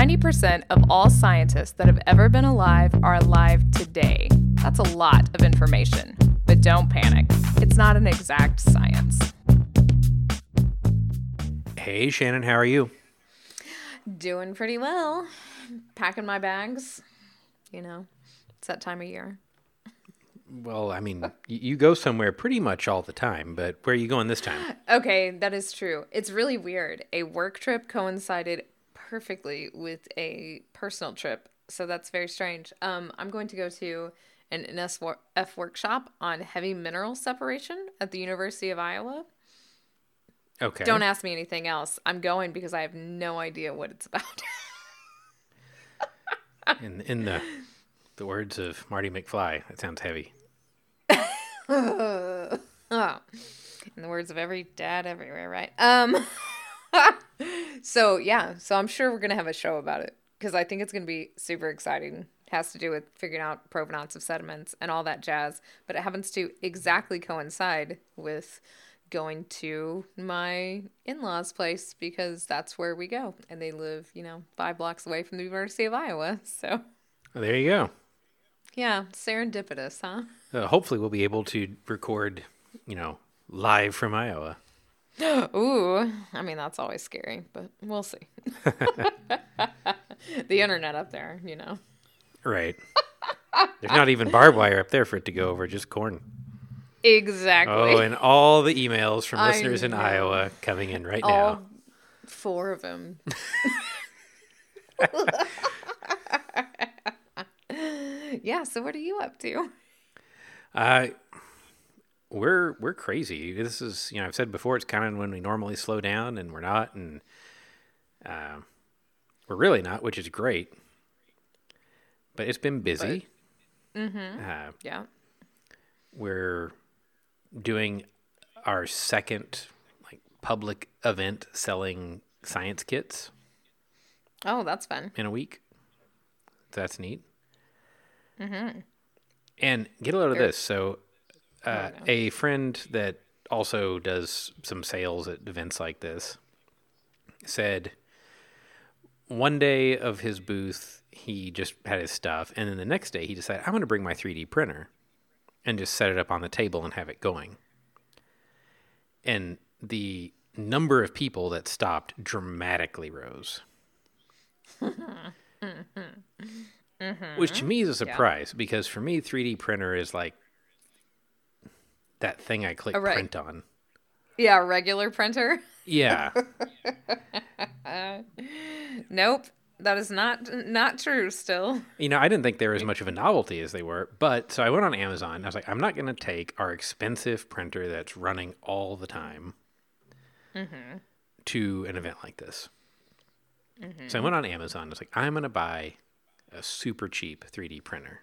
90% of all scientists that have ever been alive are alive today. That's a lot of information. But don't panic, it's not an exact science. Hey, Shannon, how are you? Doing pretty well. Packing my bags. You know, it's that time of year. Well, I mean, you go somewhere pretty much all the time, but where are you going this time? Okay, that is true. It's really weird. A work trip coincided perfectly with a personal trip, so that's very strange. Um, I'm going to go to an NSF workshop on heavy mineral separation at the University of Iowa. Okay. Don't ask me anything else. I'm going because I have no idea what it's about. in in the the words of Marty McFly, that sounds heavy. oh. In the words of every dad everywhere, right? Um So, yeah, so I'm sure we're going to have a show about it because I think it's going to be super exciting. It has to do with figuring out provenance of sediments and all that jazz, but it happens to exactly coincide with going to my in-laws place because that's where we go and they live, you know, 5 blocks away from the University of Iowa. So, Well, there you go. yeah, serendipitous, huh? Uh, hopefully, we'll be able to record, you know, live from Iowa. Ooh, I mean that's always scary, but we'll see. the internet up there, you know. Right. There's not even barbed wire up there for it to go over, just corn. Exactly. Oh, and all the emails from listeners in. Iowa coming in right All now. four of them. yeah. So what are you up to? Uh, we're we're crazy. This is you know I've said before it's kind of when we normally slow down and we're not, and uh, we're really not, which is great. But it's been busy. Uh, Yeah. we're doing our second like public event selling science kits Oh, that's fun. in a week. That's neat. And get a load of this. So, uh, a friend that also does some sales at events like this said one day of his booth, he just had his stuff. And then the next day, he decided, I'm going to bring my 3D printer and just set it up on the table and have it going. And the number of people that stopped dramatically rose. Which to me is a surprise because for me, 3D printer is like that thing I click right. print on. Yeah, regular printer. Yeah. Nope. That is not not true still. you know, I didn't think they were as much of a novelty as they were. But so I went on Amazon. I was like, I'm not going to take our expensive printer that's running all the time mm-hmm. to an event like this. Mm-hmm. So I went on Amazon. I was like, I'm going to buy a super cheap 3D printer.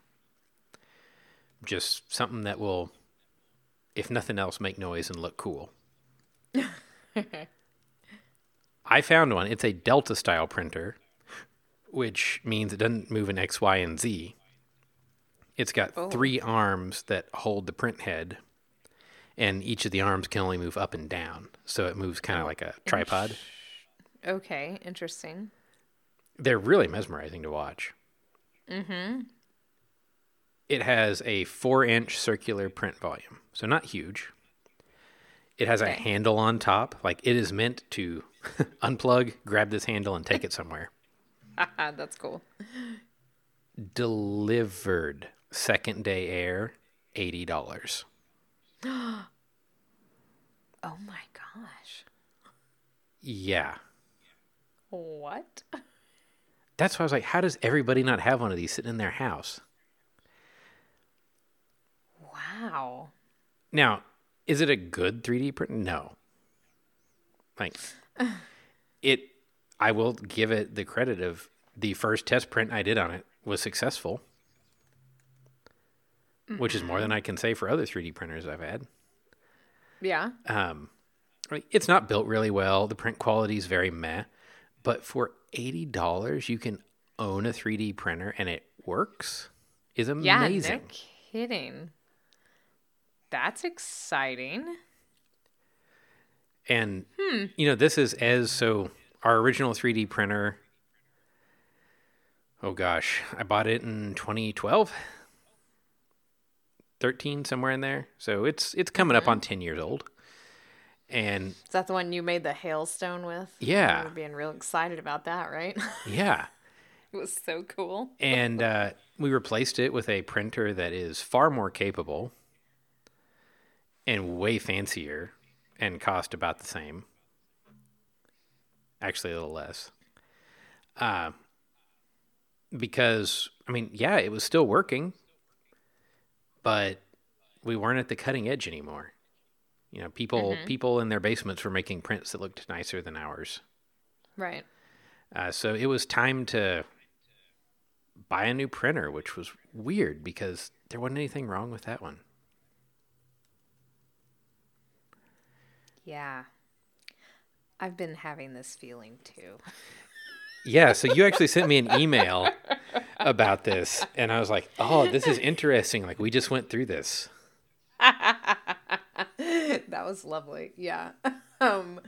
Just something that will, if nothing else, make noise and look cool. I found one. It's a Delta style printer, which means it doesn't move in X, Y, and Z. It's got three arms that hold the print head, and each of the arms can only move up and down. So it moves kind of like a tripod. Okay, interesting. They're really mesmerizing to watch. Mm-hmm. It has a four inch circular print volume, so not huge. It has a handle on top. Like it is meant to unplug, grab this handle, and take it somewhere. That's cool. Delivered second day air, $80. Oh my gosh. Yeah. What? That's why I was like, how does everybody not have one of these sitting in their house? Wow. Now, is it a good 3D print? No. Like it I will give it the credit of the first test print I did on it was successful. Which is more than I can say for other 3D printers I've had. Yeah. Um it's not built really well. The print quality is very meh, but for $80 you can own a 3D printer and it works is amazing. Yeah, no kidding. That's exciting. And you know, this is as so our original 3D printer Oh gosh, I bought it in 2012. 13 somewhere in there. So it's it's coming up on 10 years old. And Is that the one you made the hailstone with? Yeah. You were being real excited about that, right? yeah, it was so cool. and uh, we replaced it with a printer that is far more capable and way fancier and cost about the same. Actually a little less. Uh, because i mean yeah it was still working but we weren't at the cutting edge anymore. You know people people in their basements were making prints that looked nicer than ours. Right. uh, so it was time to buy a new printer, which was weird because there wasn't anything wrong with that one. Yeah. I've been having this feeling too. Yeah, so you actually sent me an email about this, and I was like, "Oh, this is interesting. Like we just went through this." that was lovely. Yeah. Um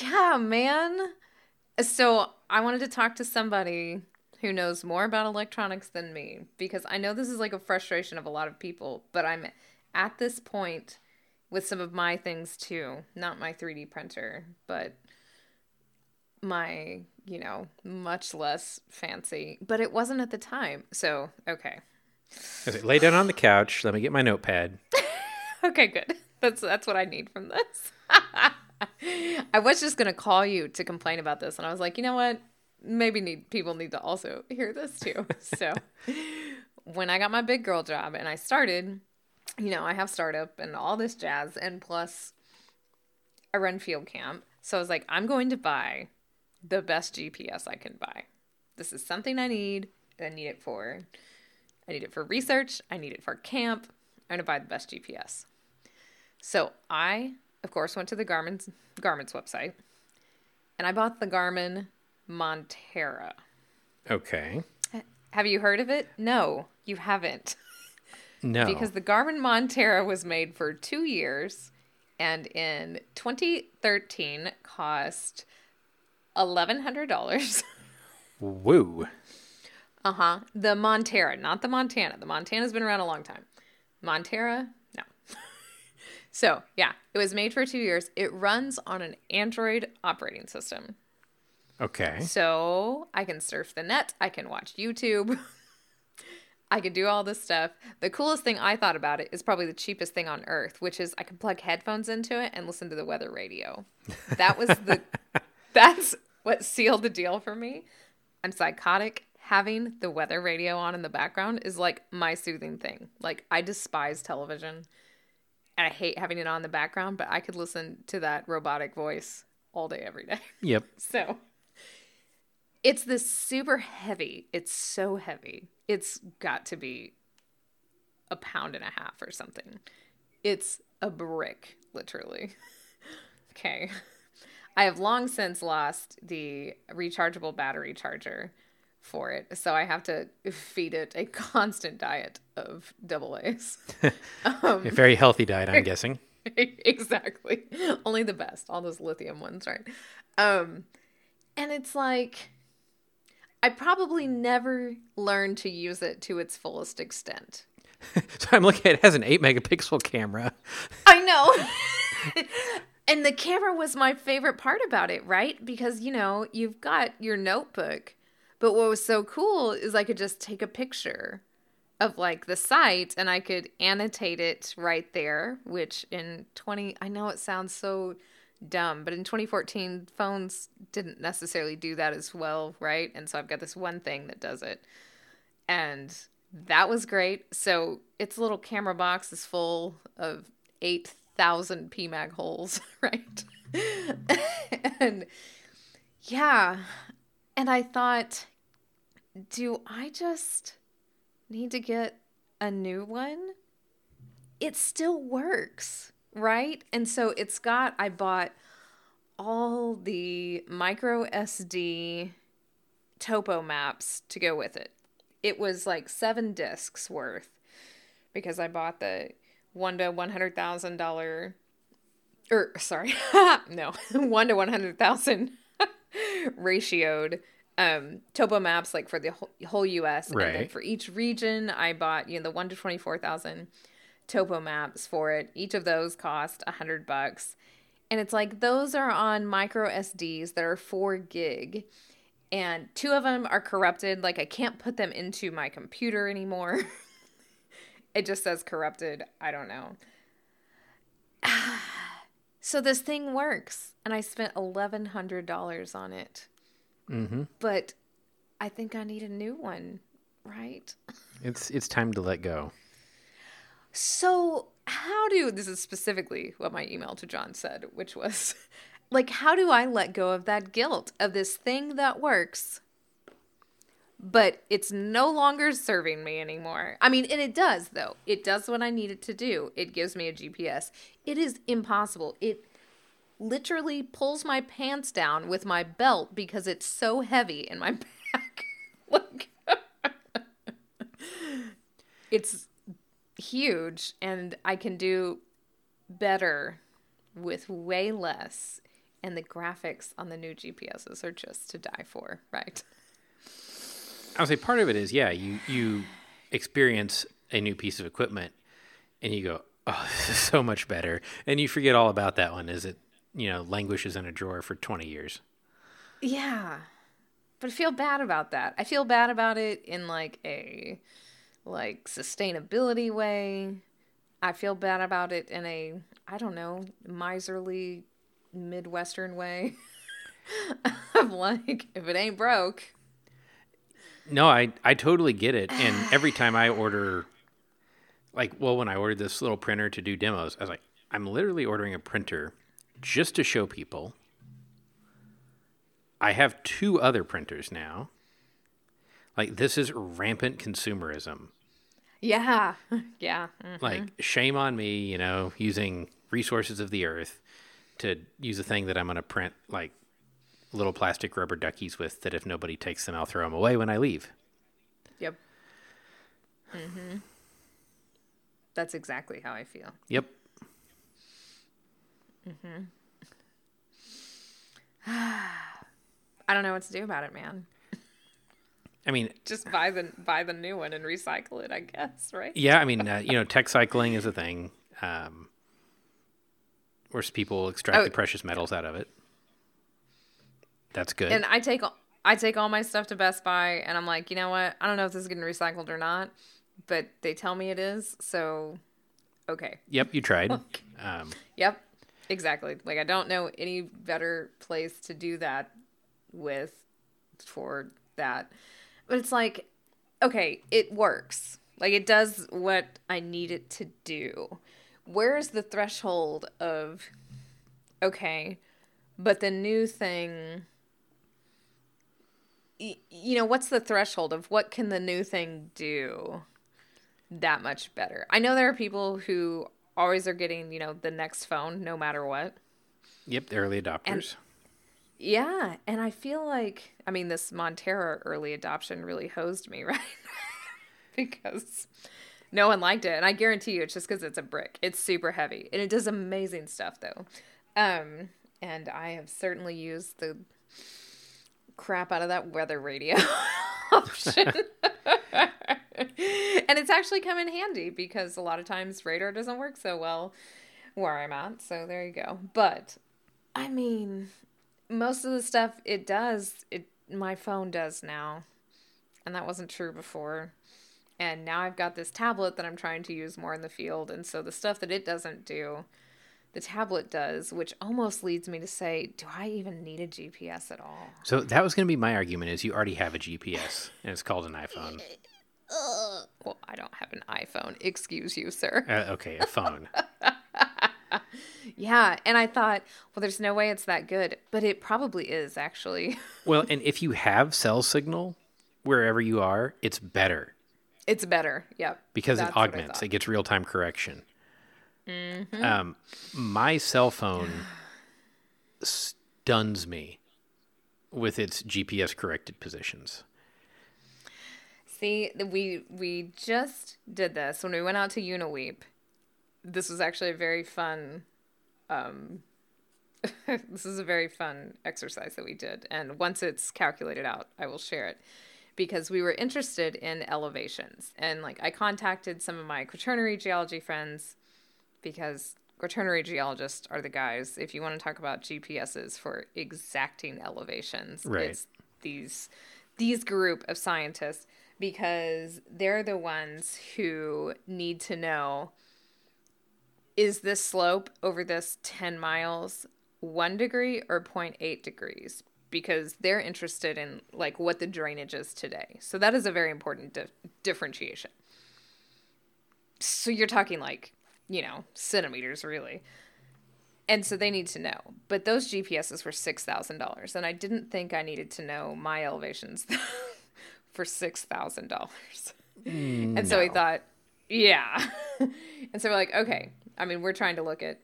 Yeah, man. So, I wanted to talk to somebody who knows more about electronics than me because I know this is like a frustration of a lot of people, but I'm at this point with some of my things too. Not my 3D printer, but my, you know, much less fancy, but it wasn't at the time. So, okay. Like, Lay down on the couch. Let me get my notepad. Okay, good. That's that's what I need from this. I was just gonna call you to complain about this, and I was like, you know what? Maybe need people need to also hear this too. So when I got my big girl job and I started, you know, I have startup and all this jazz, and plus I run field camp. So I was like, I'm going to buy the best GPS I can buy. This is something I need. I need it for. I need it for research. I need it for camp. I'm gonna buy the best GPS. So I, of course, went to the Garmin's Garmin's website, and I bought the Garmin Monterra. Okay. Have you heard of it? No, you haven't. No. Because the Garmin Monterra was made for two years and in 2013 cost $1,100. Woo. uh huh. The Monterra, not the Montana. The Montana's been around a long time. Monterra, no. so, yeah, it was made for two years. It runs on an Android operating system. Okay. So I can surf the net, I can watch YouTube, I could do all this stuff. The coolest thing I thought about it is probably the cheapest thing on earth, which is I can plug headphones into it and listen to the weather radio. That was the that's what sealed the deal for me. I'm psychotic. Having the weather radio on in the background is like my soothing thing. Like I despise television. And I hate having it on in the background, but I could listen to that robotic voice all day every day. Yep. So it's this super heavy. It's so heavy. It's got to be a pound and a half or something. It's a brick, literally. okay. I have long since lost the rechargeable battery charger for it, so I have to feed it a constant diet of double A's. A very healthy diet, I'm guessing. exactly. Only the best. All those lithium ones, right? Um and it's like I probably never learned to use it to its fullest extent. So I'm looking at it has an 8 megapixel camera. I know. and the camera was my favorite part about it, right? Because, you know, you've got your notebook, but what was so cool is I could just take a picture of like the site and I could annotate it right there, which in 20 I know it sounds so dumb, but in 2014 phones didn't necessarily do that as well, right? And so I've got this one thing that does it. And that was great. So its little camera box is full of 8,000 PMAG holes, right? and yeah. And I thought, do I just need to get a new one? It still works, right? And so it's got, I bought all the micro SD topo maps to go with it. It was like seven discs worth because I bought the one to one hundred thousand dollar, or sorry, no, one to one hundred thousand ratioed um, topo maps like for the whole, whole U.S. And then Right. for each region, I bought you know the one to twenty four thousand topo maps for it. Each of those cost a hundred bucks, and it's like those are on micro SDs that are four gig, and two of them are corrupted. Like I can't put them into my computer anymore. it just says corrupted. I don't know. so this thing works, and I spent eleven hundred dollars on it Mm-hmm. but I think I need a new one, right? It's it's time to let go. So, how do this is specifically what my email to John said, which was like, how do I let go of that guilt of this thing that works, but it's no longer serving me anymore? I mean, and it does, though. It does what I need it to do. It gives me a GPS. It is impossible. It literally pulls my pants down with my belt because it's so heavy in my back. like, it's huge and I can do better with way less. And the graphics on the new GPSs are just to die for, right? I would say part of it is yeah, you you experience a new piece of equipment and you go, oh, this is so much better, and you forget all about that one as it you know languishes in a drawer for twenty years. Yeah. But I feel bad about that. I feel bad about it in like a like sustainability way. I feel bad about it in a I don't know, miserly midwestern way. of like if it ain't broke. No, I I totally get it, and every time I order, like, well, when I ordered this little printer to do demos, I was like, I'm literally ordering a printer just to show people. I have two other printers now. Like this is rampant consumerism. Yeah. Yeah. mm. Like shame on me, you know, using resources of the earth to use a thing that I'm going to print like little plastic rubber duckies with that if nobody takes them I'll throw them away when I leave. Yep. Mm-hmm. That's exactly how I feel. Yep. Mm-hmm. I don't know what to do about it, man. I mean, Just buy the buy the new one and recycle it, I guess, right? yeah, I mean, uh, you know, tech cycling is a thing. Um, where people extract Oh. the precious metals out of it. That's good. And I take I take all my stuff to Best Buy, and I'm like, you know what? I don't know if this is getting recycled or not, but they tell me it is, so okay. yep, you tried. Um, Yep, exactly. Like I don't know any better place to do that with for that, it's like, okay, it works. Like it does what I need it to do. Where is the threshold of, okay, but the new thing you know what's the threshold of what can the new thing do that much better i know there are people who always are getting you know the next phone no matter what yep, the early adopters. Yeah and i feel like i mean this monterra early adoption really hosed me right? Because no one liked it and i guarantee you it's just because it's a brick. It's super heavy and it does amazing stuff though. Um and i have certainly used the crap out of that weather radio option. And it's actually come in handy because a lot of times radar doesn't work so well where i'm at so there you go. But i mean most of the stuff it does it my phone does now. And that wasn't true before. And now i've got this tablet that i'm trying to use more in the field. And so the stuff that it doesn't do the tablet does which almost leads me to say do i even need a gps at all? So that was going to be my argument: is you already have a GPS and it's called an iPhone. well i don't have an iphone. Excuse you sir. Uh, okay, a phone. yeah and i thought well there's no way it's that good but it probably is actually well, and if you have cell signal wherever you are, it's better it's better yep because That's it augments. It gets real time correction. Mm-hmm. Um, my cell phone stuns me with its GPS corrected positions. See, we we just did this when we went out to Unaweep. This was actually a very fun um, this is a very fun exercise that we did. And once it's calculated out, I will share it because we were interested in elevations. And like I contacted some of my quaternary geology friends because quaternary geologists are the guys if you want to talk about GPSs for exacting elevations. Right. It's these these group of scientists because they're the ones who need to know is this slope over this 10 miles 1 degree or 0.8 degrees because they're interested in like what the drainage is today. So that is a very important di- differentiation. So you're talking like, you know, centimeters really. And so they need to know. But those GPSs were $6,000 and I didn't think I needed to know my elevations for $6,000. Mm, and so we No. thought, yeah. and so we're like, okay. I mean, we're trying to look at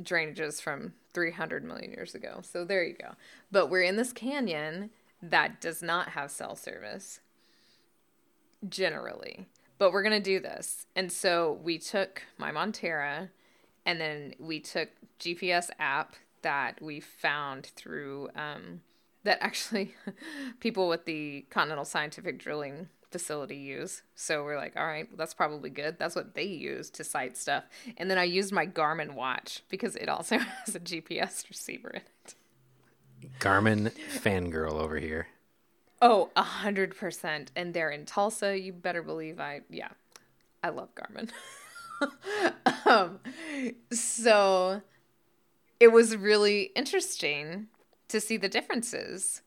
drainages from 300 million years ago. So there you go. But we're in this canyon that does not have cell service generally. But we're going to do this. And so we took my Monterra and then we took GPS app that we found through um, that actually people with the Continental Scientific Drilling facility use. So we're like, all right, that's probably good. That's what they use to site stuff. And then I used my Garmin watch because it also has a GPS receiver in it. Garmin fangirl over here. Oh, a hundred percent. And they're in Tulsa. You better believe I yeah. I love Garmin. um so it was really interesting to see the differences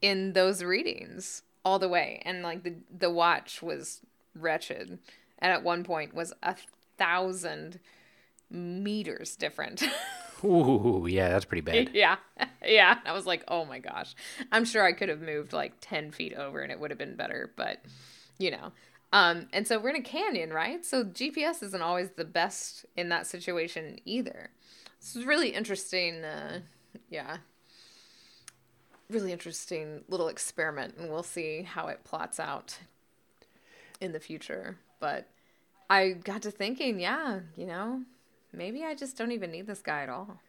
in those readings all the way. And like the the watch was wretched. And at one point was a thousand meters different. Ooh, yeah, that's pretty bad. Yeah. Yeah. I was like, oh my gosh. I'm sure I could have moved like 10 feet over and it would have been better, but you know. Um, and so we're in a canyon, right? So GPS isn't always the best in that situation either. This is really interesting. Uh, yeah. Really interesting little experiment, and we'll see how it plots out in the future. But I got to thinking, yeah, you know, maybe I just don't even need this guy at all.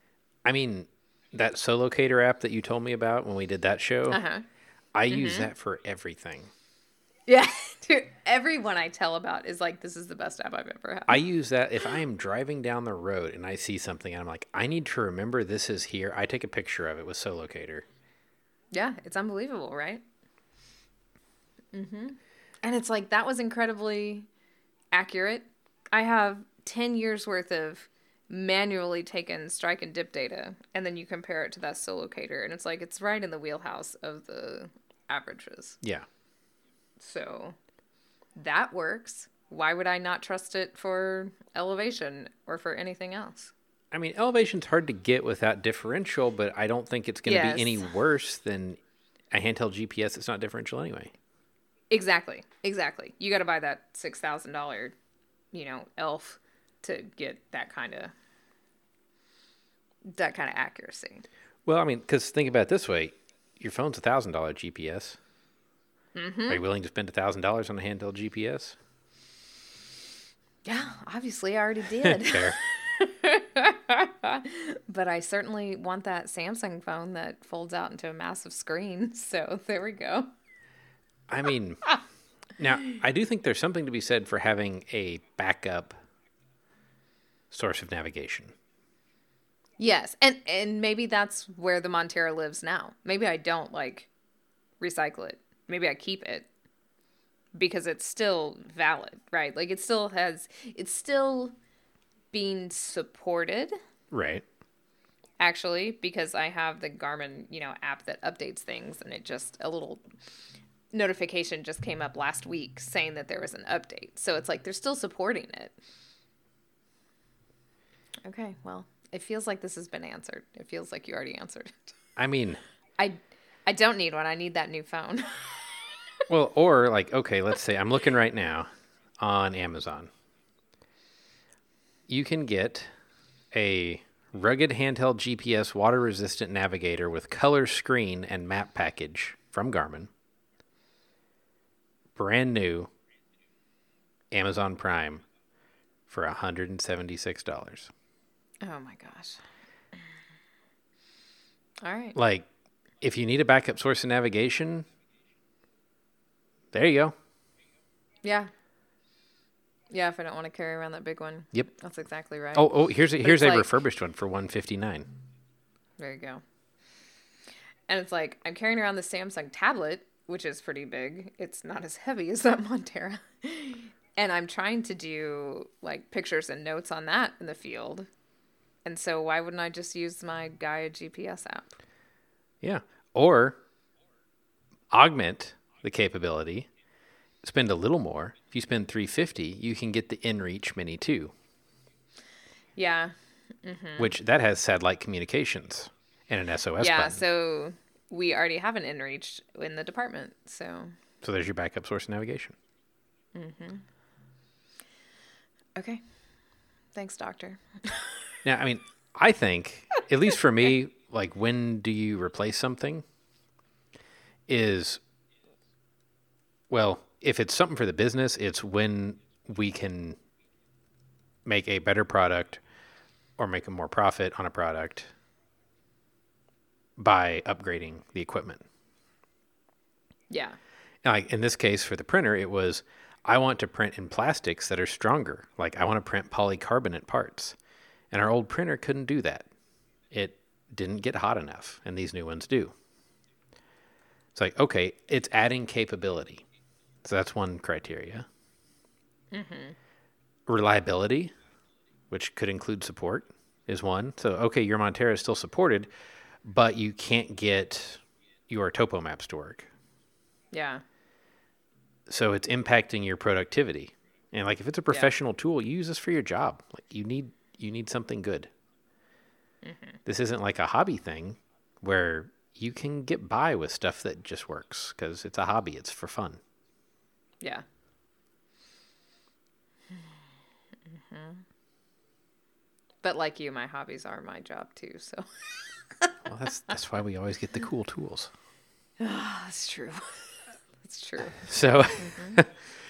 I mean, that Solocator app that you told me about when we did that show, Uh huh. I use that for everything. Yeah, dude, everyone I tell about is like, this is the best app I've ever had. I use that if I am driving down the road and I see something and I'm like, I need to remember this is here. I take a picture of it with Solocator. Yeah, it's unbelievable, right? Mm-hmm. And it's like that was incredibly accurate. I have ten years worth of manually taken strike and dip data, and then you compare it to that Solocator, and it's like it's right in the wheelhouse of the averages. Yeah. So that works. Why would I not trust it for elevation or for anything else? I mean, elevation's hard to get without differential, but I don't think it's going to Yes. be any worse than a handheld GPS that's not differential anyway. Exactly. Exactly. You got to buy that six thousand dollar, you know, elf to get that kind of that kind of accuracy. Well, I mean, because think about it this way your phone's a $1,000 GPS. Mm-hmm. Are you willing to spend a $1,000 on a handheld GPS? Yeah, obviously I already did, Fair. but I certainly want that Samsung phone that folds out into a massive screen. So there we go. I mean, now I do think there's something to be said for having a backup source of navigation. Yes, and and maybe that's where the Monterra lives now. Maybe I don't like recycle it. Maybe I keep it because it's still valid, right? Like it still has it's still being supported Right. actually because I have the Garmin, you know, app that updates things and it just a little notification just came up last week saying that there was an update. So it's like they're still supporting it. Okay, well, it feels like this has been answered. It feels like you already answered it. I mean, I I don't need one. I need that new phone. well, or like, okay, let's say I'm looking right now on Amazon. You can get a rugged handheld GPS water resistant navigator with color screen and map package from Garmin. Brand new Amazon Prime for $176. oh my gosh. All right. Like, if you need a backup source of navigation, there you go. Yeah. Yeah, if I don't want to carry around that big one. Yep. That's exactly right. Oh, oh, here's a, here's a like- refurbished one for 159. There you go. And it's like I'm carrying around the Samsung tablet, which is pretty big. It's not as heavy as that Monterra. and I'm trying to do like pictures and notes on that in the field. And so why wouldn't I just use my Gaia GPS app? Yeah. Or augment the capability, spend a little more. If you spend 350, you can get the InReach Mini 2, Yeah. which that has satellite communications and an SOS yeah, button. so we already have an inReach in the department. So, So there's your backup source of navigation. Mhm. okay. Thanks, doctor. Now, I mean, I think, at least for me, like when do you replace something is, well, if it's something for the business, it's when we can make a better product or make a more profit on a product by upgrading the equipment. Yeah. Like in this case for the printer, it was I want to print in plastics that are stronger. Like I want to print polycarbonate parts. And our old printer couldn't do that. It didn't get hot enough, and these new ones do. It's like, okay, it's adding capability. So that's one criteria. Mm-hmm. Reliability, which could include support, is one. So, okay, your Monterra is still supported, but you can't get your topo maps to work. Yeah. so it's impacting your productivity. And like if it's a professional tool you use this for your job. Like you need you need something good. Mm-hmm. This isn't like a hobby thing where you can get by with stuff that just works because it's a hobby. It's for fun Yeah. But like you, my hobbies are my job too. So well that's that's why we always get the cool tools ah, that's true. That's true. so mm-hmm.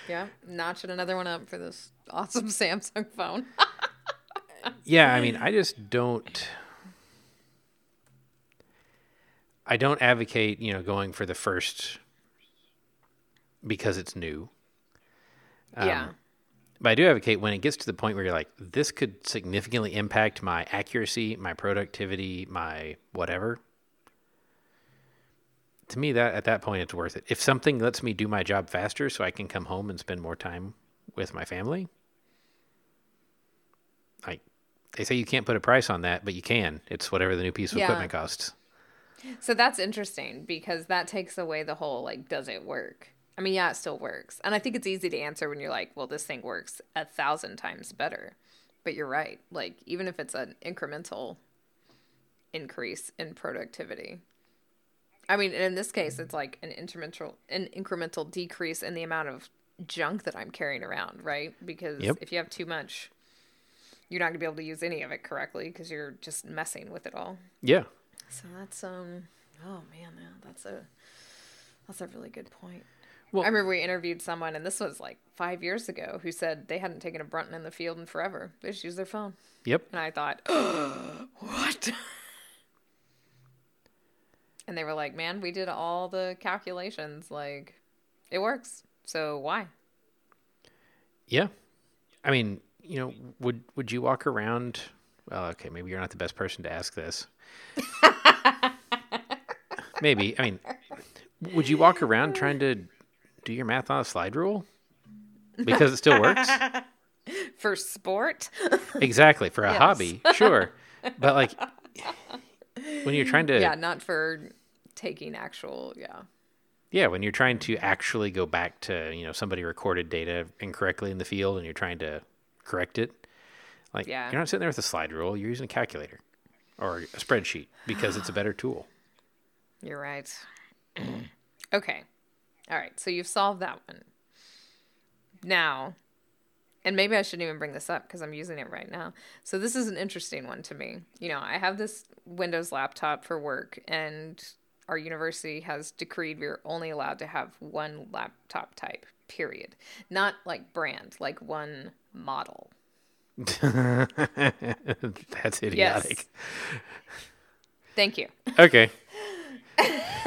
Yeah, notching another one up for this awesome Samsung phone. yeah i mean i just don't i don't advocate you know going for the first because it's new Um, yeah. But I do advocate when it gets to the point where you're like, this could significantly impact my accuracy, my productivity, my whatever. To me, that at that point, it's worth it. If something lets me do my job faster, so I can come home and spend more time with my family, like they say, you can't put a price on that, but you can. It's whatever the new piece of Yeah. equipment costs. So that's interesting because that takes away the whole like, does it work? I mean, yeah, it still works. And I think it's easy to answer when you're like, well, this thing works a thousand times better. But you're right. Like, even if it's an incremental increase in productivity. I mean, in this case, it's like an incremental an incremental decrease in the amount of junk that I'm carrying around, right? Because Yep. if you have too much, you're not gonna be able to use any of it correctly because you're just messing with it all. Yeah. So that's um oh man, that's a that's a really good point. Well- I remember we interviewed someone and this was like five years ago who said they hadn't taken a Brunton in the field in forever. They just use their phone. Yep. And I thought, what? and they were like, Man, we did all the calculations. Like, it works. So why? Yeah. I mean, you know, would would you walk around well, okay, maybe you're not the best person to ask this. maybe. I mean, would you walk around trying to do your math on a slide rule? Because it still works? For sport? exactly, for a Yes. hobby. Sure. But like when you're trying to yeah, not for taking actual yeah. Yeah, when you're trying to actually go back to, you know, somebody recorded data incorrectly in the field and you're trying to correct it, like Yeah. you're not sitting there with a slide rule, you're using a calculator or a spreadsheet because it's a better tool. You're right. okay. All right. So you've solved that one. Now, and maybe I shouldn't even bring this up because I'm using it right now. So this is an interesting one to me. You know, I have this Windows laptop for work, and our university has decreed we're only allowed to have one laptop type, period. Not like brand, like one model. That's idiotic. Yes. Thank you. Okay.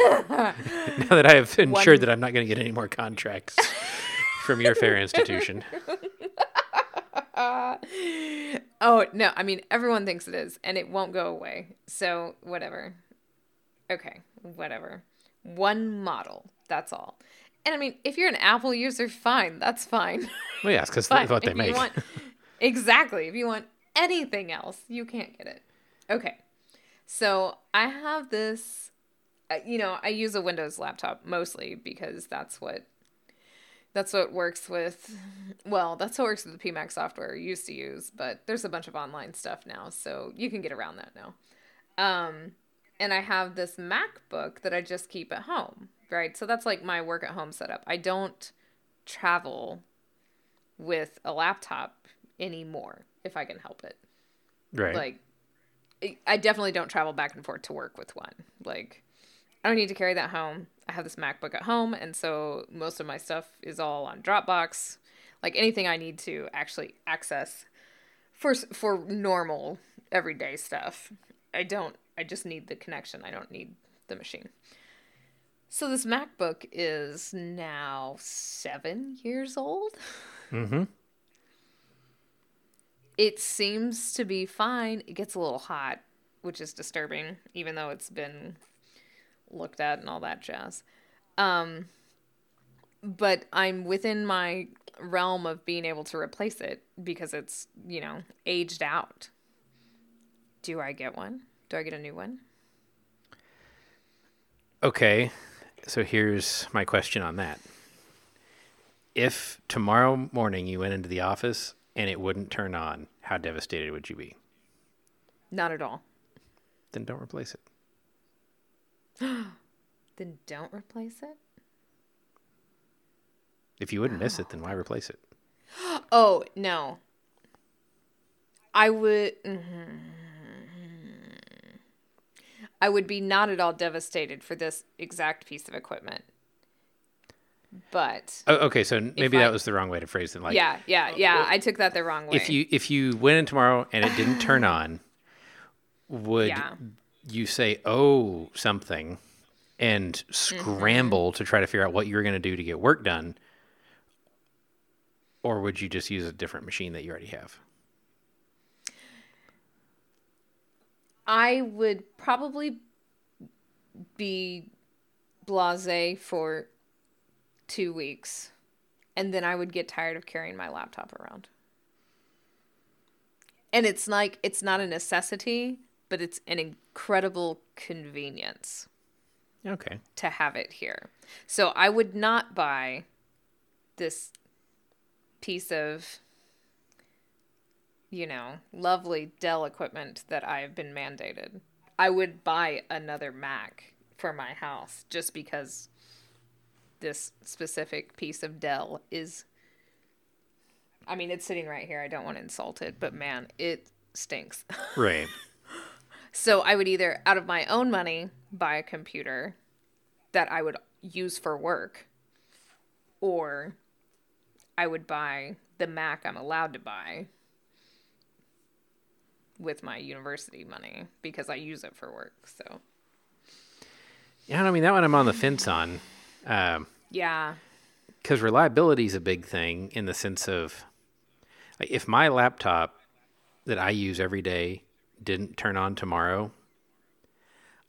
Now that I have ensured that I'm not going to get any more contracts from your fair institution. Oh, no. I mean, everyone thinks it is, and it won't go away. So, whatever. Okay, whatever. One model. That's all. And I mean, if you're an Apple user, fine. That's fine. Well, yes, because that's what they if make. You want, exactly. If you want anything else, you can't get it. Okay. So I have this, uh, you know, I use a Windows laptop mostly because that's what that's what works with. Well, that's what works with the PMAX software I used to use, but there's a bunch of online stuff now, so you can get around that now. Um, and I have this MacBook that I just keep at home, right? So that's like my work at home setup. I don't travel with a laptop anymore if I can help it. right. Like, I- I definitely don't travel back and forth to work with one. Like, I don't need to carry that home. I have this MacBook at home, and so most of my stuff is all on Dropbox. Like anything I need to actually access for for normal everyday stuff. I don't. I just need the connection. I don't need the machine. So this MacBook is now seven years old. mm-hmm. It seems to be fine. It gets a little hot, which is disturbing, even though it's been looked at and all that jazz. Um, but I'm within my realm of being able to replace it because it's, you know, aged out. Do I get one? Do I get a new one? Okay, so here's my question on that. If tomorrow morning you went into the office and it wouldn't turn on, how devastated would you be? Not at all. Then don't replace it. Then don't replace it. If you wouldn't miss it, then why replace it? Oh, no. I would. mhm. I would be not at all devastated for this exact piece of equipment. But Oh, okay, so maybe I- that was the wrong way to phrase it. Like, yeah, yeah, yeah. I took that the wrong way. if you if you went in tomorrow and it didn't turn on, would Yeah. You say oh something and scramble mm-hmm. to try to figure out what you're going to do to get work done, or would you just use a different machine that you already have? I would probably be blase for two weeks, and then I would get tired of carrying my laptop around. And it's like it's not a necessity, but it's an incredible convenience Okay. to have it here. So I would not buy this piece of you know, lovely Dell equipment that I've been mandated. I would buy another Mac for my house just because this specific piece of Dell is I mean, it's sitting right here. I don't want to insult it, but man, it stinks. Right. So I would either, out of my own money, buy a computer that I would use for work, or I would buy the Mac I'm allowed to buy with my university money because I use it for work. So Yeah, I mean that one I'm on the fence on. Um, yeah, because reliability is a big thing in the sense of like, if my laptop that I use every day didn't turn on tomorrow,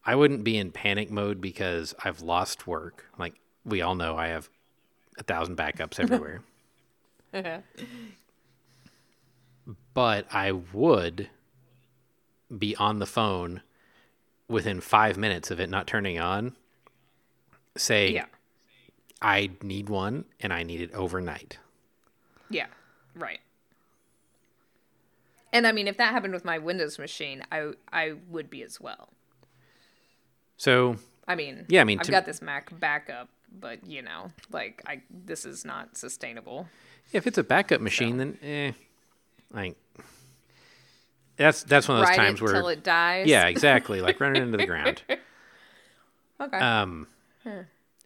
I wouldn't be in panic mode because I've lost work. Like we all know, I have a thousand backups everywhere. but I would be on the phone within five minutes of it not turning on, saying, yeah, I need one and I need it overnight. yeah, right. And I mean, if that happened with my Windows machine, I I would be as well. So, I mean, Yeah, I mean, I've to- got this Mac backup, but you know, like I this is not sustainable. if it's a backup machine, then eh, like that's that's one of those Ride times it where till it dies. yeah, exactly, like running into the ground. Okay. Um,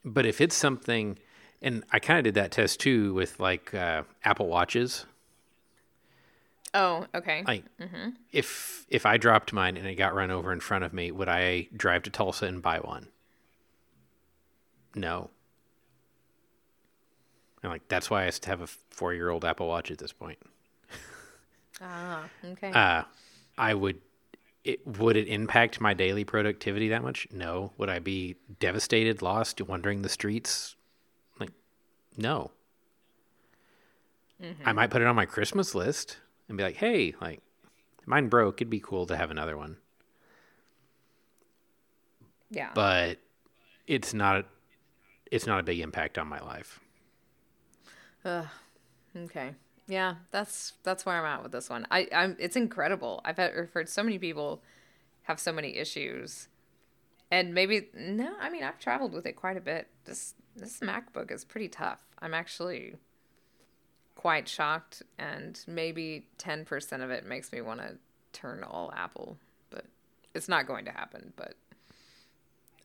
but if it's something, and I kind of did that test too with like uh, Apple Watches. Oh, okay. Like, if if I dropped mine and it got run over in front of me, would I drive to Tulsa and buy one? No. And like that's why I have a four year old Apple Watch at this point. ah, okay. Uh, I would. It, would it impact my daily productivity that much? No. Would I be devastated, lost, wandering the streets? Like, no. I might put it on my Christmas list and be like, "Hey, like, mine broke. It'd be cool to have another one." yeah. But it's not. It's not a big impact on my life. Ugh. Okay. Yeah, that's that's where I'm at with this one. I I'm it's incredible. I've had, heard so many people have so many issues, and maybe no. I mean, I've traveled with it quite a bit. This this MacBook is pretty tough. I'm actually quite shocked, and maybe ten percent of it makes me want to turn all Apple, but it's not going to happen. But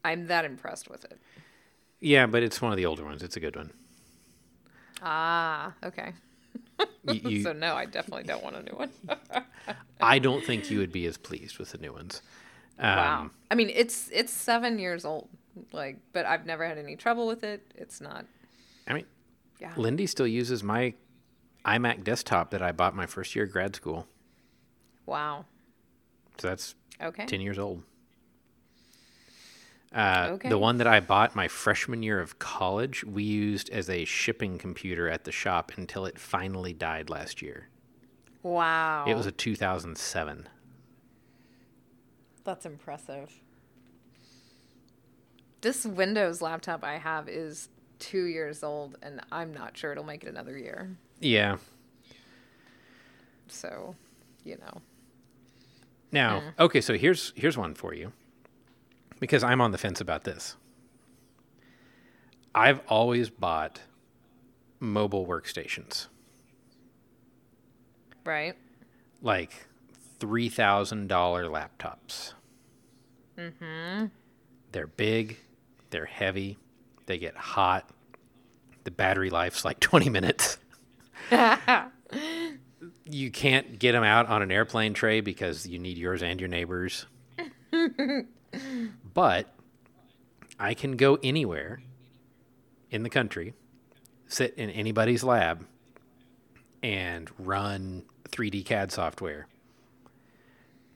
I'm that impressed with it. Yeah, but it's one of the older ones. It's a good one. Ah, okay. You, you, so no, I definitely don't want a new one. I don't think you would be as pleased with the new ones. Um, Wow. I mean, it's it's seven years old. Like, but I've never had any trouble with it. It's not. I mean, Yeah. Lindy still uses my iMac desktop that I bought my first year of grad school. Wow. So that's Okay. 10 years old. Uh, Okay. The one that I bought my freshman year of college, we used as a shipping computer at the shop until it finally died last year. Wow. It was a 2007. That's impressive. This Windows laptop I have is two years old, and I'm not sure it'll make it another year. Yeah. So, you know. Now, okay, so here's here's one for you. Because I'm on the fence about this. I've always bought mobile workstations. Right? like three thousand dollar laptops. Mm-hmm. They're big, they're heavy, they get hot. The battery life's like twenty minutes. You can't get them out on an airplane tray because you need yours and your neighbors. but I can go anywhere in the country, sit in anybody's lab, and run 3D CAD software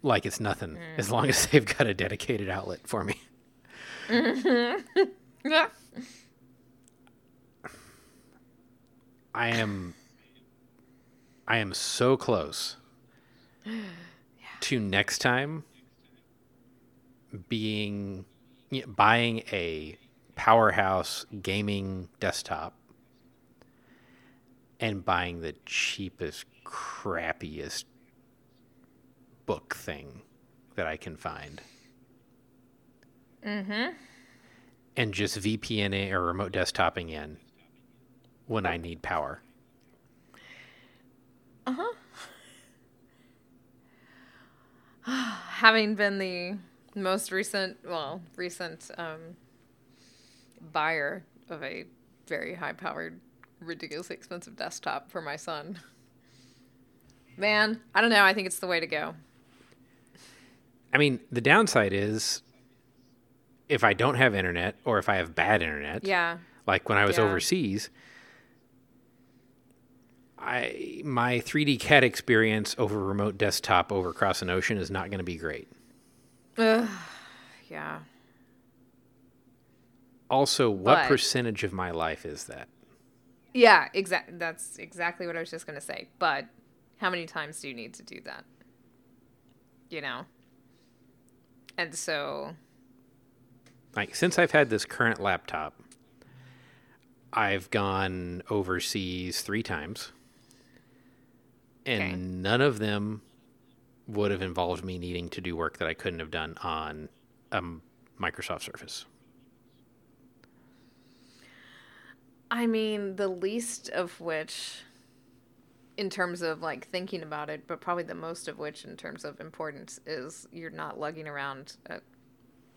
like it's nothing, as long as they've got a dedicated outlet for me. I am I am so close to next time being y- buying a powerhouse gaming desktop and buying the cheapest crappiest book thing that I can find. Mm-hmm. And just VPN or remote desktoping in when I need power. Having been the most recent, well, recent um, buyer of a very high powered, ridiculously expensive desktop for my son. Man, I don't know. I think it's the way to go. I mean, the downside is if I don't have internet or if I have bad internet, Yeah. like when I was Yeah. overseas, I my 3D CAD experience over remote desktop over across an ocean is not going to be great. Ugh. Yeah. Also, what But- percentage of my life is that? Yeah, exactly. That's exactly what I was just going to say. But how many times do you need to do that? You know? And so, Like since I've had this current laptop, I've gone overseas 3 times. And Okay. none of them would have involved me needing to do work that I couldn't have done on a Microsoft Surface. I mean, the least of which, in terms of like thinking about it, but probably the most of which in terms of importance is you're not lugging around a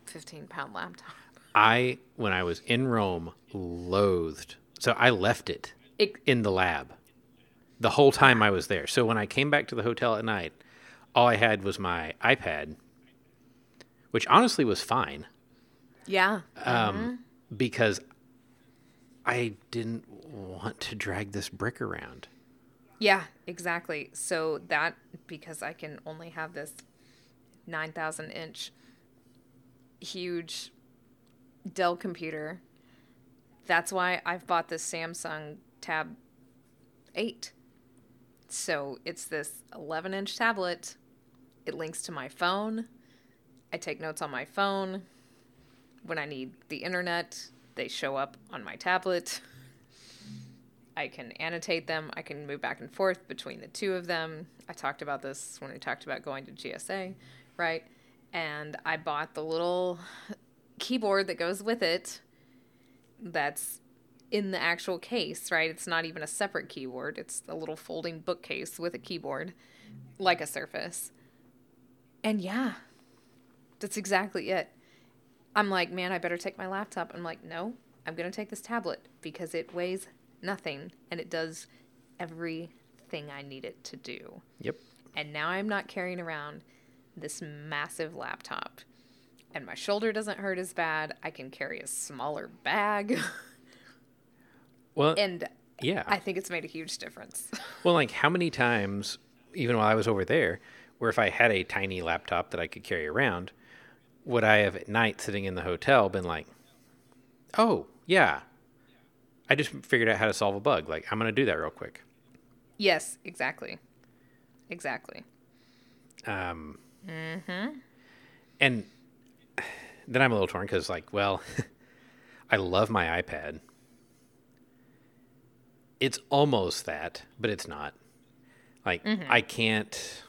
15 pound laptop. I, when I was in Rome, loathed. So I left it It, in the lab the whole time I was there. So when I came back to the hotel at night, all I had was my iPad, which honestly was fine Yeah. um, because I didn't want to drag this brick around. Yeah, exactly. So that because I can only have this 9000 inch huge Dell computer. That's why I've bought this Samsung Tab 8. So it's this 11 inch tablet. It links to my phone. I take notes on my phone. When I need the internet, they show up on my tablet. I can annotate them. I can move back and forth between the two of them. I talked about this when we talked about going to GSA, right? And I bought the little keyboard that goes with it that's in the actual case, right? It's not even a separate keyboard, it's a little folding bookcase with a keyboard, like a Surface. And yeah, that's exactly it. I'm like, man, I better take my laptop. I'm like, no, I'm going to take this tablet because it weighs nothing and it does everything I need it to do. Yep. And now I'm not carrying around this massive laptop. And my shoulder doesn't hurt as bad. I can carry a smaller bag. Well, and yeah. I think it's made a huge difference. Well, like how many times, even while I was over there, where if I had a tiny laptop that I could carry around, would I have at night sitting in the hotel been like, oh, yeah, I just figured out how to solve a bug. Like, I'm going to do that real quick. yes, exactly. Exactly. Um, And then I'm a little torn because, like, well, I love my iPad. It's almost that, but it's not. Like, mm-hmm. I can't.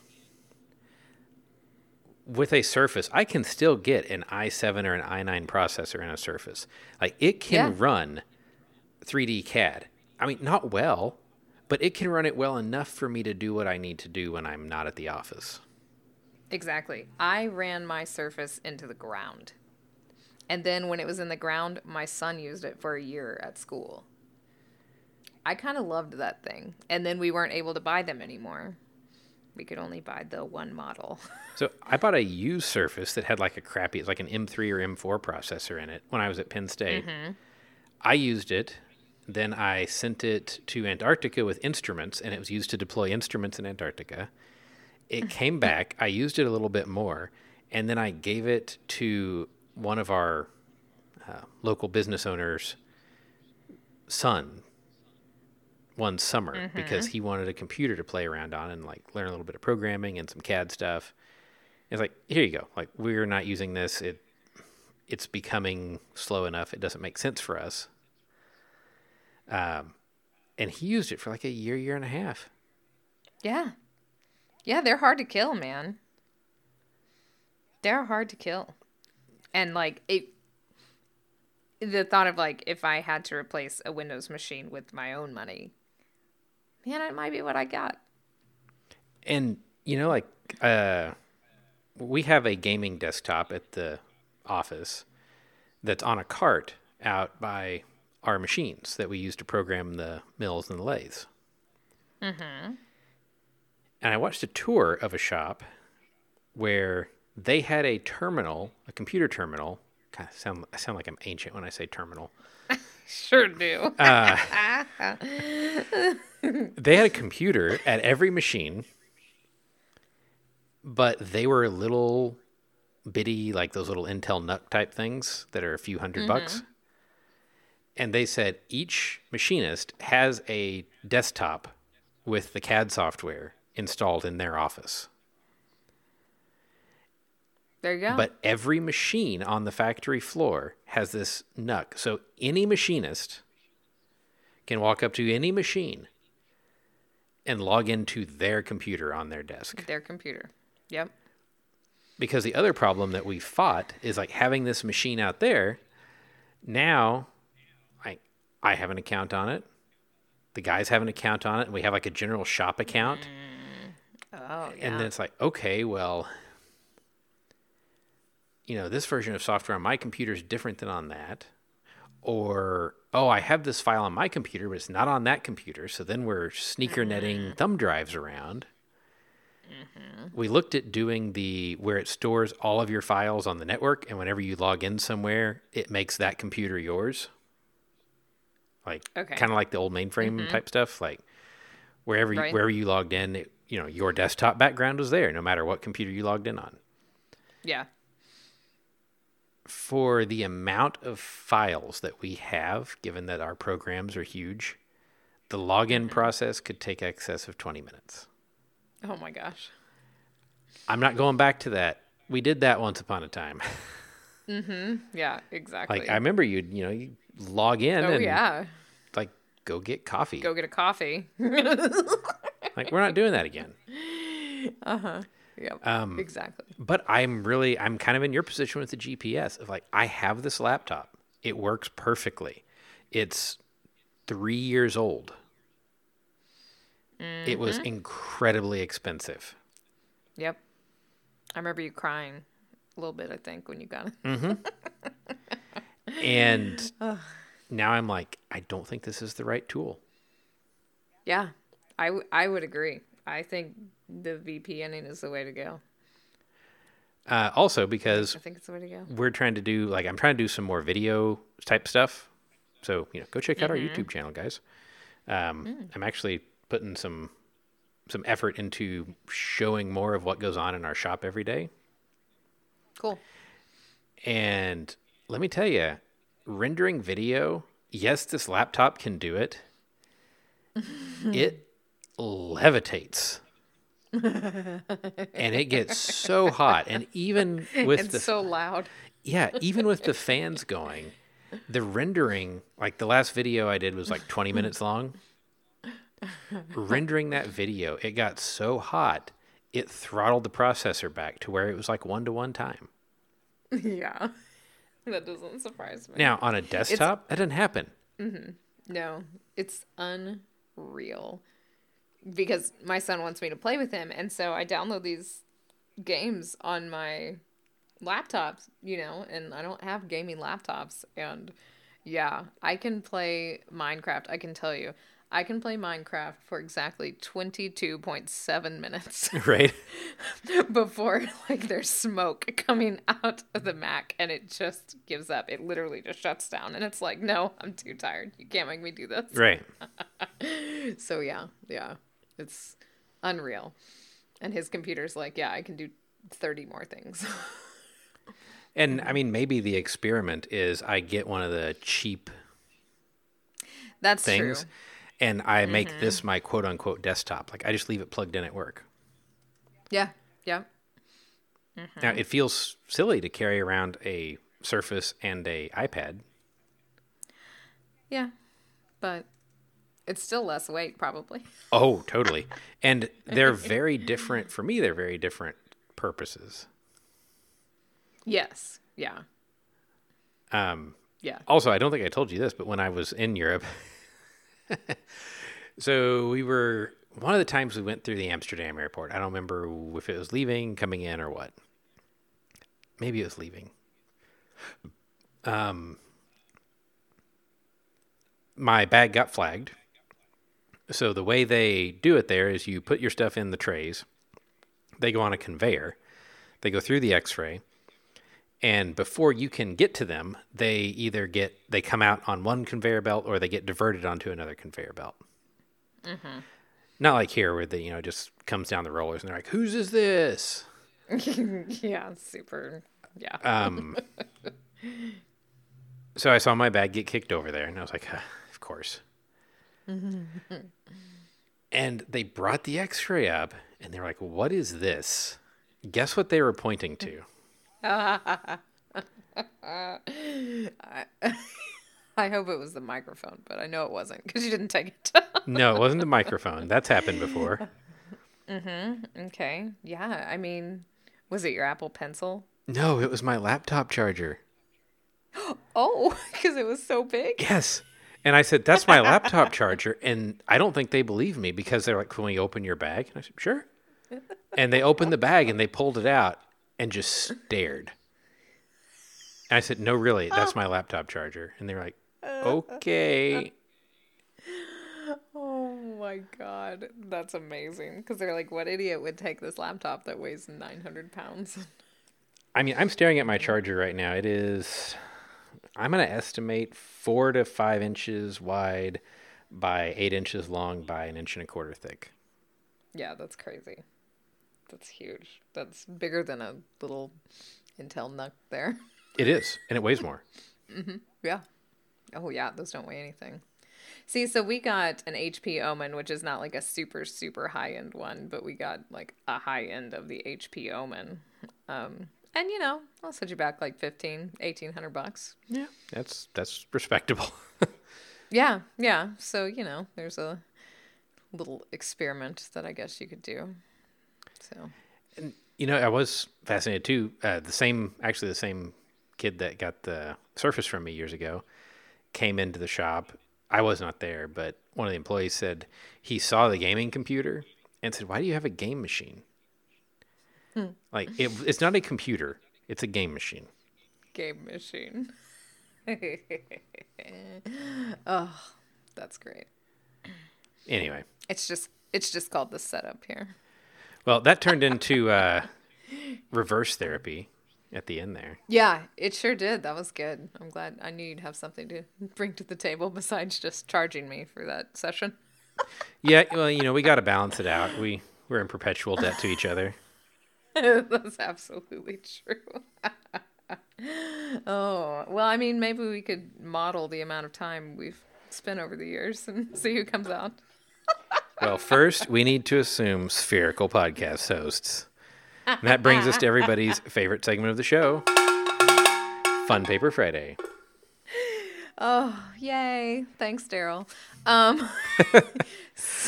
With a Surface, I can still get an i7 or an i9 processor in a Surface. Like, it can Yeah. run 3D CAD. I mean, not well, but it can run it well enough for me to do what I need to do when I'm not at the office. Exactly. I ran my Surface into the ground. And then when it was in the ground, my son used it for a year at school. I kind of loved that thing. And then we weren't able to buy them anymore. We could only buy the one model. So I bought a used Surface that had like a crappy, it's like an M3 or M4 processor in it when I was at Penn State. I used it. Then I sent it to Antarctica with instruments, and it was used to deploy instruments in Antarctica. It came back. I used it a little bit more, and then I gave it to one of our uh, local business owners' son one summer because he wanted a computer to play around on and like learn a little bit of programming and some CAD stuff. It's like, here you go. Like we're not using this. It it's becoming slow enough. It doesn't make sense for us. Um, and he used it for like a year, year and a half. yeah. Yeah, they're hard to kill, man. They're hard to kill. And like it the thought of like if I had to replace a Windows machine with my own money, man, it might be what I got. And you know, like uh, we have a gaming desktop at the office that's on a cart out by our machines that we use to program the mills and the lathes. Mm-hmm. And I watched a tour of a shop where they had a terminal, a computer terminal. God, I sound I sound like I'm ancient when I say terminal. Sure do. Uh, they had a computer at every machine, but they were little bitty, like those little Intel NUC type things that are a few 100 mm-hmm. bucks. And they said each machinist has a desktop with the CAD software installed in their office. There you go. But every machine on the factory floor has this NUC. So any machinist can walk up to any machine and log into their computer on their desk. their computer. Yep. Because the other problem that we fought is like having this machine out there. Now, I I have an account on it. The guys have an account on it, and we have like a general shop account. Mm. Oh, yeah. And then it's like, okay, well, you know, this version of software on my computer is different than on that. or oh, I have this file on my computer, but it's not on that computer. So then we're sneaker mm-hmm. netting thumb drives around. Mm-hmm. We looked at doing the where it stores all of your files on the network, and whenever you log in somewhere, it makes that computer yours. Like Okay. kind of like the old mainframe mm-hmm. type stuff. Like wherever you, Right. wherever you logged in, it, you know your desktop background was there, no matter what computer you logged in on. Yeah. For the amount of files that we have, given that our programs are huge, the login process could take excess of twenty minutes. Oh my gosh. I'm not going back to that. We did that once upon a time. Mm-hmm. Yeah, exactly. Like I remember you, you know, you log in oh and yeah. like go get coffee. Go get a coffee. Like we're not doing that again. Yeah. Um, exactly. But I'm really, I'm kind of in your position with the GPS of like, I have this laptop. It works perfectly. It's three years old. It was incredibly expensive. Yep. I remember you crying a little bit, I think, when you got it. Mm. And now I'm like, I don't think this is the right tool. Yeah. I, w- I would agree. I think the VPNing is the way to go. Uh, also, because I think it's the way to go. we're trying to do, like, I'm trying to do some more video type stuff. So, you know, go check out our YouTube channel, guys. Um, I'm actually putting some some effort into showing more of what goes on in our shop every day. Cool. And let me tell you, rendering video, yes, this laptop can do it. it levitates. And it gets so hot. And even with It's the so loud. yeah, even with the fans going, the rendering, like the last video I did was like 20 minutes long. Rendering that video, it got so hot, it throttled the processor back to where it was like one to one time. yeah. That doesn't surprise me. Now, on a desktop, that doesn't happen. Mm-hmm. No, it's unreal. Because my son wants me to play with him, and so I download these games on my laptops, you know, and I don't have gaming laptops. And yeah, I can play Minecraft. I can tell you, I can play Minecraft for exactly 22.7 minutes Right? before like there's smoke coming out of the Mac and it just gives up. It literally just shuts down and it's like, no, I'm too tired. You can't make me do this. Right. So yeah, yeah. It's unreal. And his computer's like, yeah, I can do 30 more things. And I mean, maybe the experiment is I get one of the cheap That's things true. and I make mm-hmm. this my quote unquote desktop. Like I just leave it plugged in at work. Yeah. Yeah. Mm-hmm. Now, it feels silly to carry around a Surface and a iPad. Yeah. But it's still less weight probably. Oh, totally. And they're very different. For me, they're very different purposes. Yes. Yeah. Um, Yeah. also, I don't think I told you this, but when I was in Europe, so we were one of the times we went through the Amsterdam airport. I don't remember if it was leaving, coming in, or what. Maybe it was leaving. Um, my bag got flagged. So the way they do it there is you put your stuff in the trays. They go on a conveyor. They go through the X-ray, and before you can get to them, they either get they come out on one conveyor belt or they get diverted onto another conveyor belt. Not like here where the you know just comes down the rollers and they're like, "Whose is this?" yeah. Super. Yeah. Um, so I saw my bag get kicked over there, and I was like, "Huh, "Of course." and they brought the X-ray up, and they're like, "What is this?" Guess what they were pointing to? I hope it was the microphone, but I know it wasn't because you didn't take it. No, it wasn't the microphone. That's happened before. Mm-hmm. Okay. Yeah. I mean, was it your Apple Pencil? No, it was my laptop charger. Oh, because it was so big. Yes. And I said, that's my laptop charger. And I don't think they believe me because they're like, can we open your bag? And I said, sure. And they opened the bag and they pulled it out and just stared. And I said, no, really, that's my laptop charger. And they were like, okay. Oh my god, that's amazing. Because they're like, what idiot would take this laptop that weighs 900 pounds? I mean, I'm staring at my charger right now. It is, I'm going to estimate four to five inches wide by eight inches long by an inch and a quarter thick. Yeah, that's crazy. That's huge. That's bigger than a little Intel NUC there. It is, and it weighs more. Yeah. Oh yeah, those don't weigh anything. See, so we got an HP Omen, which is not like a super super high end one, but we got like a high end of the HP Omen. Um, and you know, I'll set you back like 15, 1800 bucks. Yeah, that's that's respectable. Yeah, yeah. So, you know, there's a little experiment that I guess you could do. So, and, you know, I was fascinated too. Uh, the same, actually, the same kid that got the Surface from me years ago came into the shop. I was not there, but one of the employees said he saw the gaming computer and said, "Why do you have a game machine?" Like it, it's not a computer; it's a game machine. game machine. oh, that's great. Anyway, It's just it's just called the setup here. well, that turned into uh, reverse therapy at the end there. Yeah, it sure did. That was good. I'm glad I knew you'd have something to bring to the table besides just charging me for that session. Yeah, well, you know, we got to balance it out. We we're in perpetual debt to each other. That's absolutely true. oh, well, I mean, maybe we could model the amount of time we've spent over the years and see who comes out. Well, first, we need to assume spherical podcast hosts. And that brings us to everybody's favorite segment of the show Fun Paper Friday. Oh, yay. Thanks, Daryl. Um,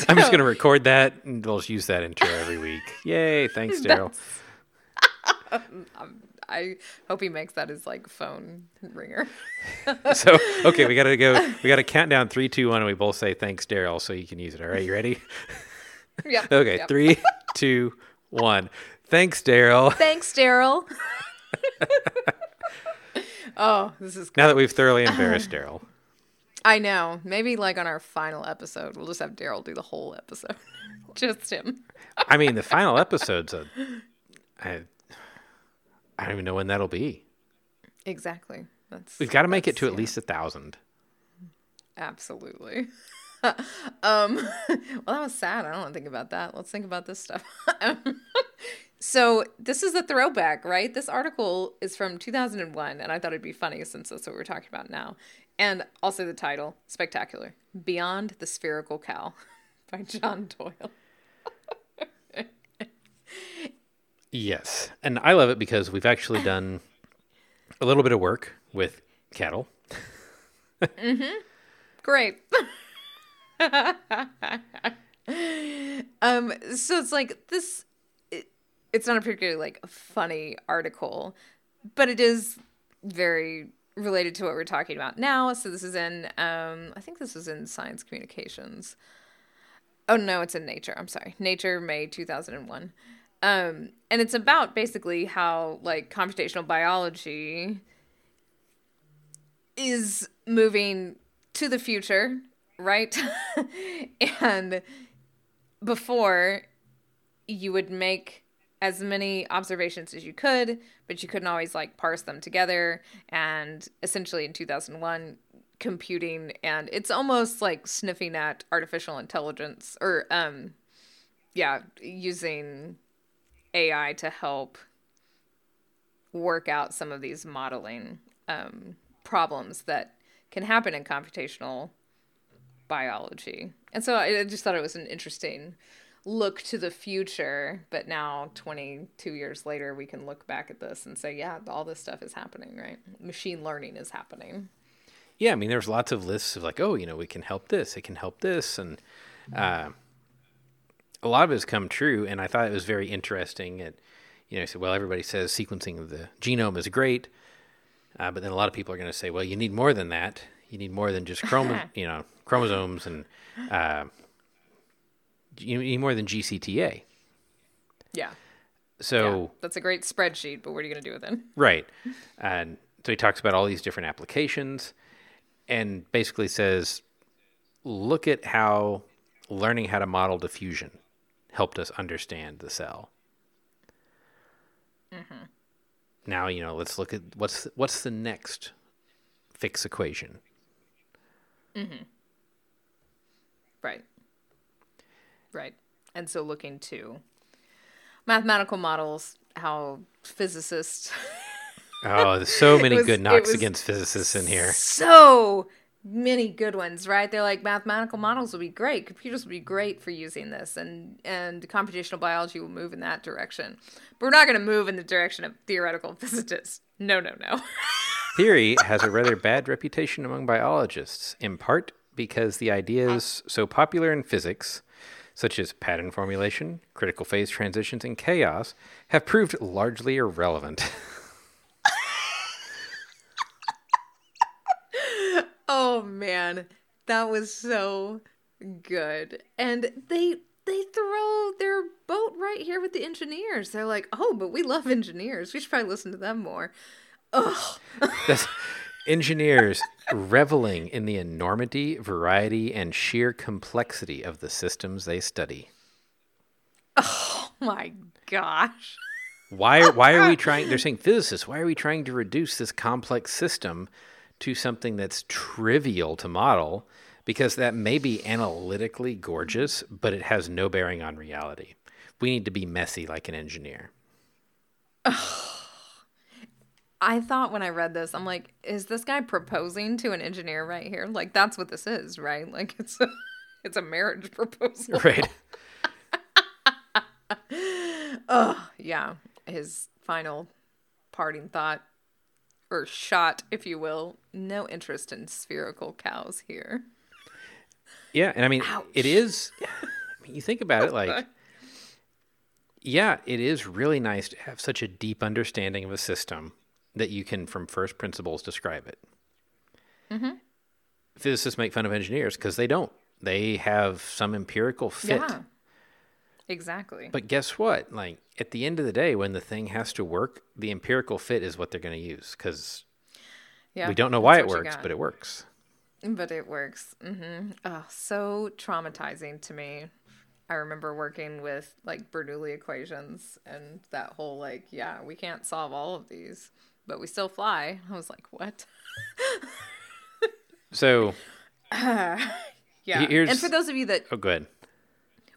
I'm just going to record that and we'll just use that intro every week. Yay. Thanks, Daryl. I hope he makes that his like phone ringer. So, okay, we got to go. We got to count down three, two, one, and we both say thanks, Daryl, so you can use it. All right, you ready? yeah. Okay, three, two, one. Thanks, Daryl. Thanks, Daryl. Oh, this is. Now that we've thoroughly embarrassed Daryl. I know. Maybe like on our final episode, we'll just have Daryl do the whole episode, just him. I mean, the final episode's a. I, I don't even know when that'll be. Exactly. That's. We've got to make it to at least a thousand. Absolutely. um, well, that was sad. I don't want to think about that. Let's think about this stuff. So, this is a throwback, right? This article is from 2001, and I thought it'd be funny since that's what we're talking about now. And also the title, Spectacular Beyond the Spherical Cow by John Doyle. Yes, and I love it because we've actually done a little bit of work with cattle. Great. um so it's like this it's not a particularly like funny article, but it is very related to what we're talking about now. So this is in um I think this is in Science Communications. Oh no, it's in Nature. I'm sorry. Nature May 2001. Um and it's about basically how like computational biology is moving to the future, right? and before you would make as many observations as you could, but you couldn't always like parse them together. And essentially in 2001, computing and it's almost like sniffing at artificial intelligence or, um, yeah, using AI to help work out some of these modeling um, problems that can happen in computational biology. And so I I just thought it was an interesting look to the future. But now, 22 years later, we can look back at this and say, yeah, all this stuff is happening, right? Machine learning is happening. Yeah, I mean, there's lots of lists of like, oh, you know, we can help this, it can help this, and uh, a lot of it has come true. And I thought it was very interesting. It, you know, so well, everybody says sequencing of the genome is great, uh, but then a lot of people are going to say, well, you need more than that. You need more than just chromo- you know, chromosomes, and uh, need more than GCTA. Yeah. So. yeah. That's a great spreadsheet, but what are you going to do with it? Right. And so he talks about all these different applications. and basically says, look at how learning how to model diffusion helped us understand the cell. Mm-hmm. Now you know. Let's look at what's what's the next Fick's equation. Right. Right. And so looking to mathematical models, how physicists Oh, there's so many was- good knocks against physicists in here. so many good ones, right? They're like mathematical models will be great, computers will be great for using this, and and computational biology will move in that direction. But we're not going to move in the direction of theoretical physicists. No, no, no. Theory has a rather bad reputation among biologists, in part because the ideas so popular in physics, such as pattern formulation, critical phase transitions, and chaos, have proved largely irrelevant. Oh man, that was so good. And they they throw their boat right here with the engineers. They're like, "Oh, but we love engineers. We should probably listen to them more." Ugh. That's engineers reveling in the enormity, variety, and sheer complexity of the systems they study. Oh my gosh. Why, why are we trying? They're saying physicists. Why are we trying to reduce this complex system to something that's trivial to model? Because that may be analytically gorgeous, but it has no bearing on reality. We need to be messy like an engineer. I thought when I read this, I'm like, is this guy proposing to an engineer right here? Like that's what this is, right? Like it's a it's a marriage proposal. Right. Oh, yeah. His final parting thought or shot, if you will, no interest in spherical cows here. Yeah, and I mean, Ouch. it is. I mean, you think about it, like, yeah, it is really nice to have such a deep understanding of a system that you can, from first principles, describe it. Mm-hmm. Physicists make fun of engineers because they don't. They have some empirical fit. Yeah. Exactly. But guess what? Like at the end of the day, when the thing has to work, the empirical fit is what they're going to use because yeah. we don't know why it works, but it works. But it works. hmm Oh, so traumatizing to me. I remember working with like Bernoulli equations and that whole like, yeah, we can't solve all of these, but we still fly. I was like, what? So, Yeah. Here's- And for those of you that oh, good.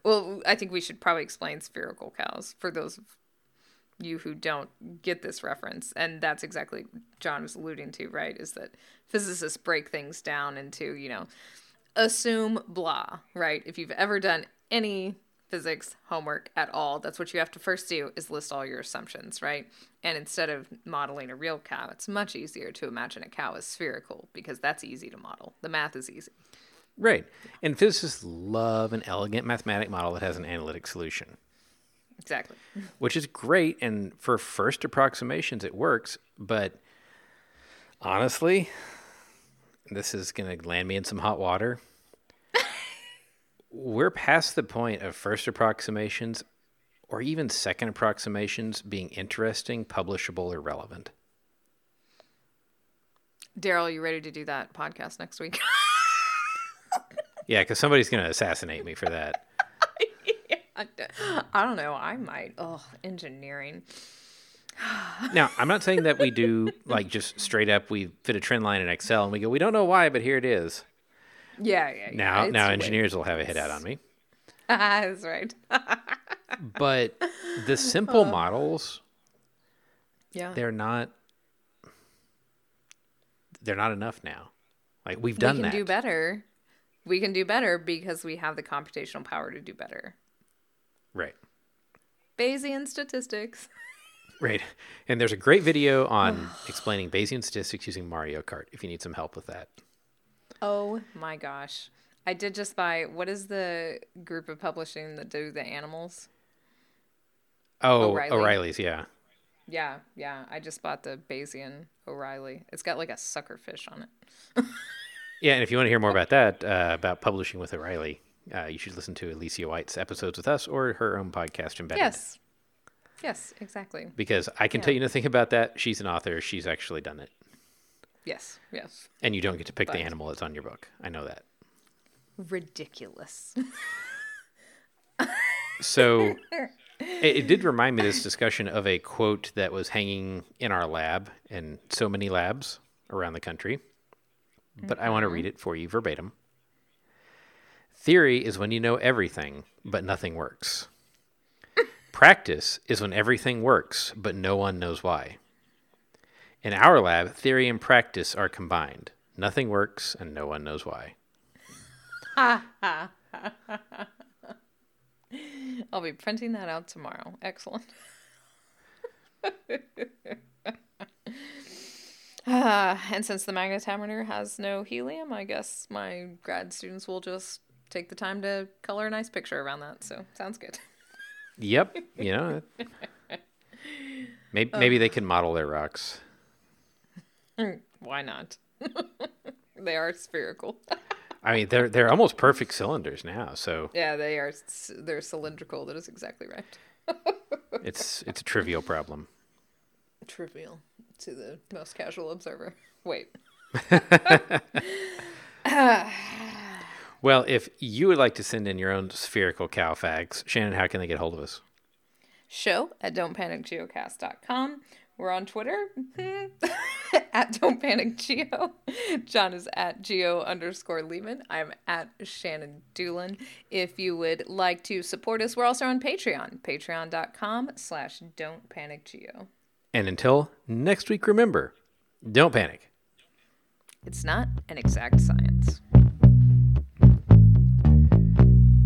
Well, I think we should probably explain spherical cows for those of you who don't get this reference. And that's exactly John was alluding to, right? Is that physicists break things down into, you know, assume blah, right? If you've ever done any physics homework at all, that's what you have to first do is list all your assumptions, right? And instead of modeling a real cow, it's much easier to imagine a cow as spherical because that's easy to model. The math is easy. Right. And physicists love an elegant mathematic model that has an analytic solution, Exactly. which is great. And for first approximations, it works. But honestly, this is going to land me in some hot water. We're past the point of first approximations or even second approximations being interesting, publishable, or relevant. Daryl, you ready to do that podcast next week? Yeah, because somebody's going to assassinate me for that. I I don't know. I might. Oh, engineering. Now, I'm not saying that we do like just straight up we fit a trend line in Excel and we go, we don't know why, but here it is. Yeah, yeah. yeah. Now, It's now way- engineers will have a hit out on me. That's right. But the simple models, Yeah. they're not they're not enough now. Like we've we done can that. do better. We can do better because we have the computational power to do better. Right. Bayesian statistics. Right. And there's a great video on explaining Bayesian statistics using Mario Kart if you need some help with that. Oh my gosh. I did just buy what is the group of publishing that do the animals? Oh, O'Reilly. O'Reilly's, yeah. Yeah, yeah. I just bought the Bayesian O'Reilly. It's got like a sucker fish on it. Yeah, and if you want to hear more about that, uh, about publishing with O'Reilly, uh, you should listen to Elecia White's episodes with us or her own podcast, Embedded. Yes. Yes, exactly. Because I can Yeah. tell you nothing about that. She's an author. She's actually done it. Yes, yes. And you don't get to pick the animal that's on your book. I know that. Ridiculous. So it, it did remind me this discussion of a quote that was hanging in our lab and so many labs around the country. But I want to mm-hmm. read it for you verbatim. Theory is when you know everything, but nothing works. Practice is when everything works, but no one knows why. In our lab, theory and practice are combined. Nothing works, and no one knows why. I'll be printing that out tomorrow. Excellent. Ah, and since the magnetometer has no helium, I guess my grad students will just take the time to color a nice picture around that. So sounds good. Yep, you know. Maybe, maybe they can model their rocks. Why not? they are spherical. I mean, they're they're almost perfect cylinders now, so yeah, they are. They're cylindrical. That is exactly right. it's it's a trivial problem. Trivial to the most casual observer. Wait. Well, if you would like to send in your own spherical cow facts, Shannon, how can they get hold of us? show at don'tpanicgeocast.com. We're on Twitter mm-hmm. at Don't Panic Geo. John is at Geo underscore Leeman. I'm at Shannon Dulin. If you would like to support us, we're also on Patreon. Patreon.com slash Don't Panic Geo. And until next week, remember, don't panic. It's not an exact science.